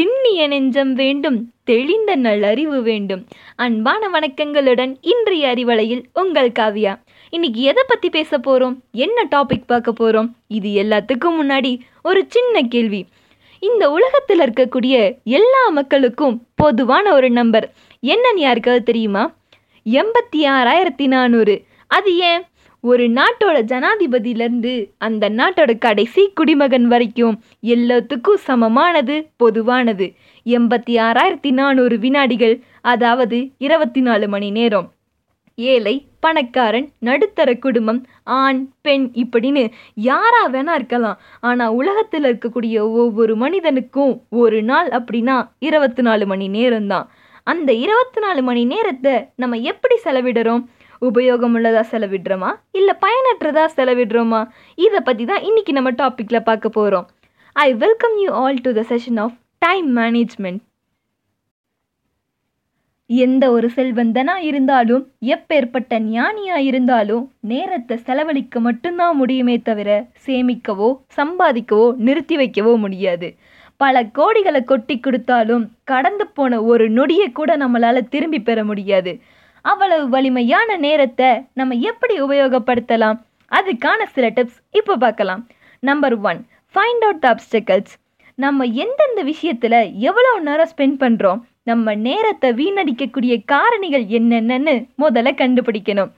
திண்ணிய நெஞ்சம் வேண்டும் தெளிந்த நல்லறிவு வேண்டும். அன்பான வணக்கங்களுடன் இன்றைய அறிவலையில் உங்கள் காவியா. இன்னைக்கு எதை பற்றி பேச போகிறோம் என்ன டாபிக் பார்க்க போகிறோம் இது எல்லாத்துக்கும் முன்னாடி ஒரு சின்ன கேள்வி. இந்த உலகத்தில் இருக்கக்கூடிய எல்லா மக்களுக்கும் பொதுவான ஒரு நம்பர். என்னன்னு யாருக்காவது தெரியுமா? எண்பத்தி ஆறாயிரத்தி நானூறு. அது ஏன்? ஒரு நாட்டோட ஜனாதிபதியிலேருந்து அந்த நாட்டோட கடைசி குடிமகன் வரைக்கும் எல்லாத்துக்கும் சமமானது பொதுவானது. எண்பத்தி ஆறாயிரத்தி நானூறு வினாடிகள் அதாவது இருபத்தி நாலு மணி நேரம். ஏழை பணக்காரன் நடுத்தர குடும்பம் ஆண் பெண் இப்படின்னு யாரா வேணா இருக்கலாம். ஆனால் உலகத்தில் இருக்கக்கூடிய ஒவ்வொரு மனிதனுக்கும் ஒரு நாள் அப்படின்னா இருபத்தி நாலு மணி நேரம்தான். அந்த இருபத்தி நாலு மணி நேரத்தை நம்ம எப்படி செலவிடுறோம்? உபயோகமுள்ளதாக செலவிடுறோமா? இல்லை பயனற்றதா செலவிடுறோமா? இதை பற்றி தான் இன்னைக்கு நம்ம டாப்பிக்கில் பார்க்க போகிறோம் I welcome you all to the session of time management எந்த ஒரு செல்வந்தனா இருந்தாலும் எப்பேற்பட்ட ஞானியா இருந்தாலும் நேரத்தை செலவழிக்க மட்டும்தான் முடியுமே தவிர சேமிக்கவோ சம்பாதிக்கவோ நிறுத்தி வைக்கவோ முடியாது. பல கோடிகளை கொட்டி கொடுத்தாலும் கடந்து போன ஒரு நொடியை கூட நம்மளால் திரும்பி பெற முடியாது. அவ்வளவு வலிமையான நேரத்தை நம்ம எப்படி உபயோகப்படுத்தலாம்? அதுக்கான சில டிப்ஸ் இப்போ பார்க்கலாம். Number one find out the obstacles நம்ம எந்தெந்த விஷயத்தில் எவ்வளோ நேரம் ஸ்பெண்ட் பண்ணுறோம் நம்ம நேரத்தை வீணடிக்கக்கூடிய காரணிகள் என்னென்னு முதல்ல கண்டுபிடிக்கணும்.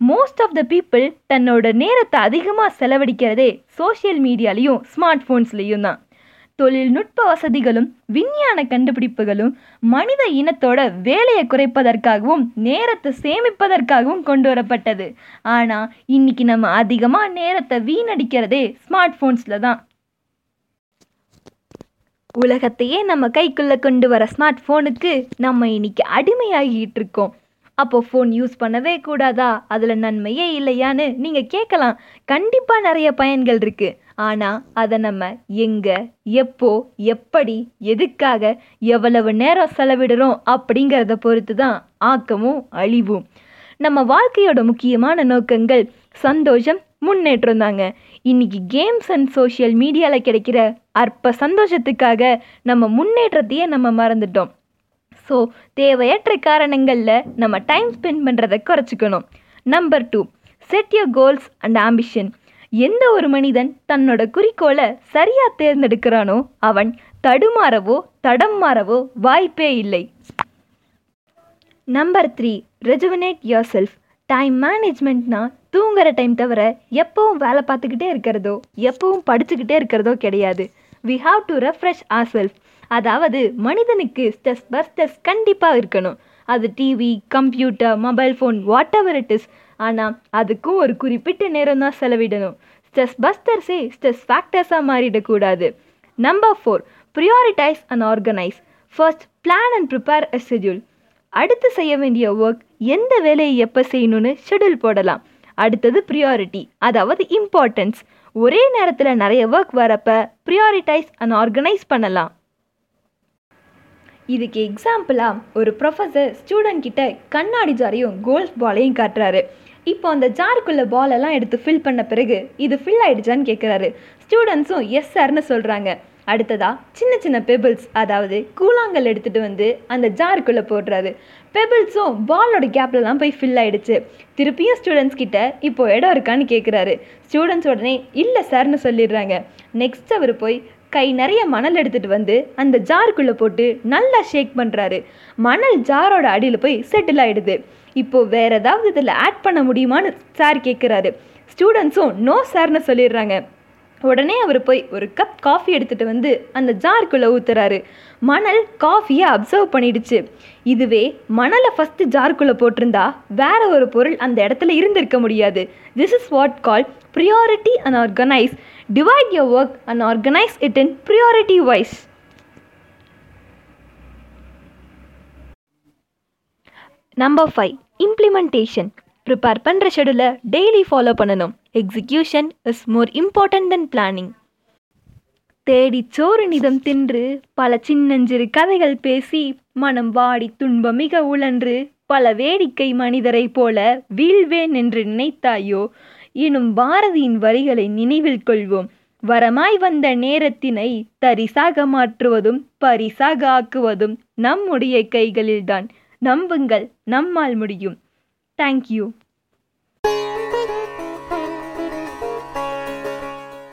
மோஸ்ட் ஆஃப் த பீப்புள் தன்னோட நேரத்தை அதிகமாக செலவழிக்கிறதே சோஷியல் மீடியாலையும் ஸ்மார்ட் ஃபோன்ஸ்லேயும் தான். தொழில்நுட்ப வசதிகளும் விஞ்ஞான கண்டுபிடிப்புகளும் மனித இனத்தோட வேலையை குறைப்பதற்காகவும் நேரத்தை சேமிப்பதற்காகவும் கொண்டு வரப்பட்டது. ஆனால் இன்னைக்கு நம்ம அதிகமாக நேரத்தை வீணடிக்கிறதே ஸ்மார்ட் ஃபோன்ஸில் தான். உலகத்தையே நம்ம கைக்குள்ளே கொண்டு வர ஸ்மார்ட் ஃபோனுக்கு நம்ம இன்னைக்கு அடிமையாகிட்டு இருக்கோம். அப்போ ஃபோன் யூஸ் பண்ணவே கூடாதா? அதில் நன்மையே இல்லையான்னு நீங்கள் கேட்கலாம். கண்டிப்பாக நிறைய பயன்கள் இருக்குது ஆனால் அதை நம்ம எங்கே எப்போ எப்படி எதுக்காக எவ்வளவு நேரம் செலவிடுறோம் அப்படிங்கிறத பொறுத்து தான் ஆக்கமும் அழிவும். நம்ம வாழ்க்கையோட முக்கியமான நோக்கங்கள் சந்தோஷம் முன்னேற்றம் தாங்க. இன்னைக்கு கேம்ஸ் அண்ட் சோஷியல் மீடியாவில் கிடைக்கிற அற்ப சந்தோஷத்துக்காக நம்ம முன்னேற்றத்தையே நம்ம மறந்துட்டோம். ஸோ தேவையற்ற காரணங்களில் நம்ம டைம் ஸ்பெண்ட் பண்ணுறதை குறைச்சிக்கணும். Number two set your goals and ambition எந்த ஒரு மனிதன் தன்னோட குறிக்கோளை சரியாக தேர்ந்தெடுக்கிறானோ அவன் தடுமாறவோ தடம் மாறவோ வாய்ப்பே இல்லை. Number three rejuvenate yourself time மேனேஜ்மெண்ட்னா தூங்குற டைம் தவிர எப்பவும் வேலை பார்த்துக்கிட்டே இருக்கிறதோ எப்பவும் படிச்சுக்கிட்டே இருக்கிறதோ கிடையாது. We have to refresh our self அதாவது மனிதனுக்கு ஸ்ட்ரெஸ் பஸ்டர்ஸ் கண்டிப்பாக இருக்கணும். அது TV computer mobile phone whatever it is ஆனால் அதுக்கும் ஒரு குறிப்பிட்ட நேரம் தான் செலவிடணும் ஸ்ட்ரெஸ் பஸ்டர்ஸே ஸ்ட்ரெஸ் ஃபேக்டர்ஸாக மாறிடக்கூடாது. Number four prioritise and organise first plan and prepare a schedule அடுத்து செய்ய வேண்டிய ஒர்க் எந்த வேலையை எப்போ செய்யணும்னு ஷெட்யூல் போடலாம். அடுத்தது ப்ரியாரிட்டி அதாவது இம்பார்ட்டன்ஸ் ஒரே நேரத்தில் நிறைய ஒர்க் வரப்ப ப்ரியாரிட்டைஸ் அண்ட் ஆர்கனைஸ் பண்ணலாம். இதுக்கு எக்ஸாம்பிளாக ஒரு ப்ரொஃபஸர் ஸ்டூடெண்ட் கிட்ட கண்ணாடி ஜாரையும் கோல்ஃப் பாலையும் காட்டுறாரு. இப்போ அந்த ஜாருக்குள்ளே பாலெல்லாம் எடுத்து ஃபில் பண்ண பிறகு இது ஃபில் ஆகிடுச்சான்னு கேட்குறாரு ஸ்டூடெண்ட்ஸும் எஸ் சார்னு சொல்கிறாங்க அடுத்ததா சின்ன சின்ன பெபிள்ஸ் அதாவது கூழாங்கல் எடுத்துகிட்டு வந்து அந்த ஜாருக்குள்ளே போடுறாரு. பெபிள்ஸும் பாலோட கேப்லலாம் போய் ஃபில் ஆகிடுச்சு திருப்பியும் ஸ்டூடெண்ட்ஸ் கிட்ட இப்போ இடம் இருக்கான்னு கேட்குறாரு ஸ்டூடெண்ட்ஸ் உடனே இல்லை சார்னு சொல்லிடுறாங்க. நெக்ஸ்ட் அவர் போய் கை நிறைய மணல் எடுத்துகிட்டு வந்து அந்த ஜாருக்குள்ளே போட்டு நல்லா ஷேக் பண்ணுறாரு மணல் ஜாரோட அடியில் போய் செட்டில் ஆகிடுது இப்போது வேறு ஏதாவது இதில் ஆட் பண்ண முடியுமான்னு சார் கேட்குறாரு ஸ்டூடெண்ட்ஸும் நோ சார்னு சொல்லிடுறாங்க. உடனே அவர் போய் ஒரு கப் காஃபி எடுத்துகிட்டு வந்து அந்த ஜாருக்குள்ளே ஊற்றுறாரு மணல் காஃபியை அப்சர்வ் பண்ணிடுச்சு. இதுவே மணலை ஃபஸ்ட்டு ஜாருக்குள்ளே போட்டிருந்தா வேற ஒரு பொருள் அந்த இடத்துல இருந்திருக்க முடியாது. This is what call priority and organise divide your work and organise it in priority wise number five implementation prepare பண்ணுற ஷெடியூலை டெய்லி ஃபாலோ பண்ணணும். Execution is more important than planning தேடி சோறு நிதம் தின்று பல சின்னஞ்சிறு கதைகள் பேசி மனம் வாடி துன்பம் மிக உழன்று பல வேடிக்கை மனிதரைப் போல வீழ்வேன் என்று நினைத்தாயோ? எனும் பாரதியின் வரிகளை நினைவில் கொள்வோம். வரமாய் வந்த நேரத்தினை தரிசாக மாற்றுவதும் பரிசாக ஆக்குவதும் நம்முடைய கைகளில்தான். நம்புங்கள் நம்மால் முடியும். Thank you.